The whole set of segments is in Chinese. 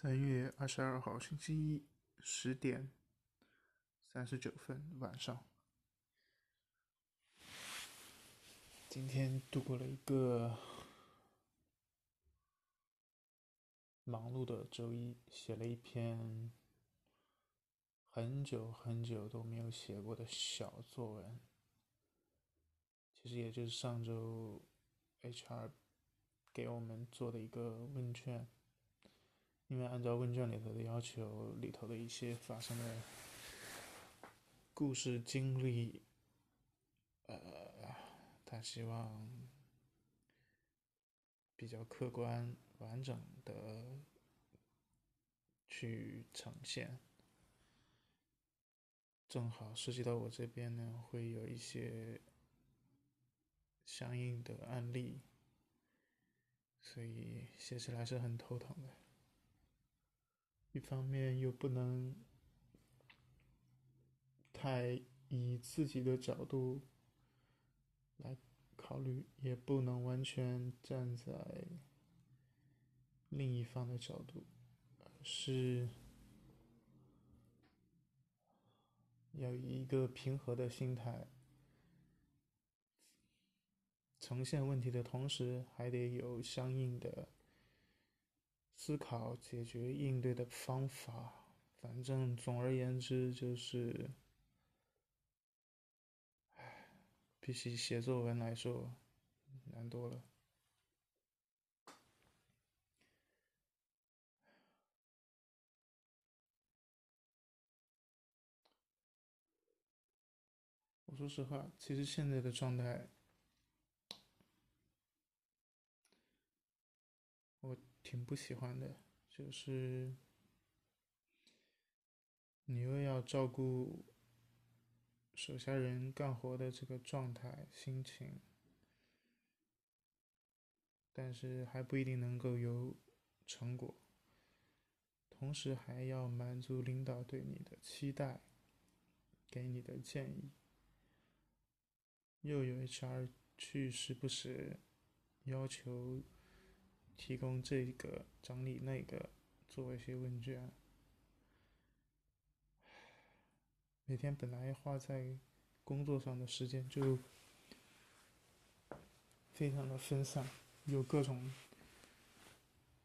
三月二十二号，星期一，十点三十九分晚上。今天度过了一个忙碌的周一，写了一篇很久很久都没有写过的小作文。其实也就是上周 HR 给我们做的一个问卷。因为按照问卷里头的要求，里头的一些发生的故事经历，呃，他希望比较客观完整的去呈现。正好涉及到我这边呢，会有一些相应的案例，所以写起来是很头疼的。一方面又不能太以自己的角度来考虑，也不能完全站在另一方的角度，是要以一个平和的心态呈现问题的同时，还得有相应的。思考解决应对的方法，反正总而言之就是，唉，比起写作文来说，难多了。我说实话，其实现在的状态。我挺不喜欢的，就是你又要照顾手下人干活的这个状态、心情，但是还不一定能够有成果，同时还要满足领导对你的期待，给你的建议，又有 HR 去时不时要求。提供这个整理那个，做一些问卷。每天本来花在工作上的时间就非常的分散，有各种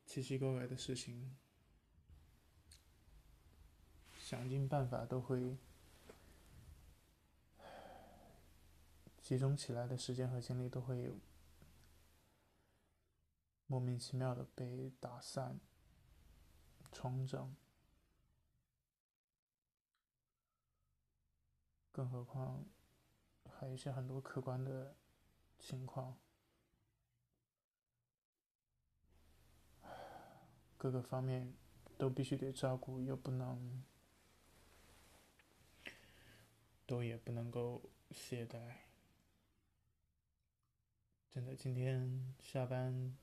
奇奇怪怪的事情，想尽办法都会集中起来的时间和精力都会有。莫名其妙的被打散、重整，更何况还有一些很多客观的情况，各个方面都必须得照顾，又不能，都也不能够懈怠。真的，今天下班。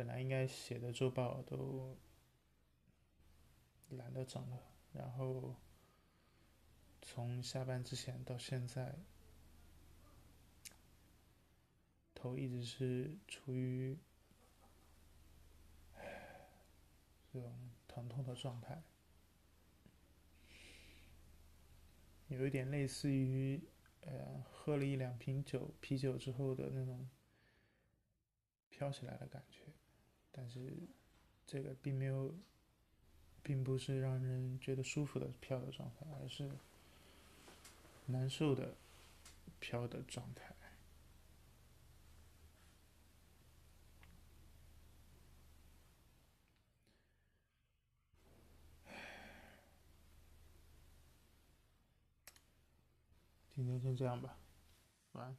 本来应该写的周报都懒得整了，然后从下班之前到现在，头一直是处于这种疼痛的状态，有一点类似于呃喝了一两瓶酒啤酒之后的那种飘起来的感觉。但是，这个并没有，并不是让人觉得舒服的飘的状态，而是难受的飘的状态。今天先这样吧，晚安。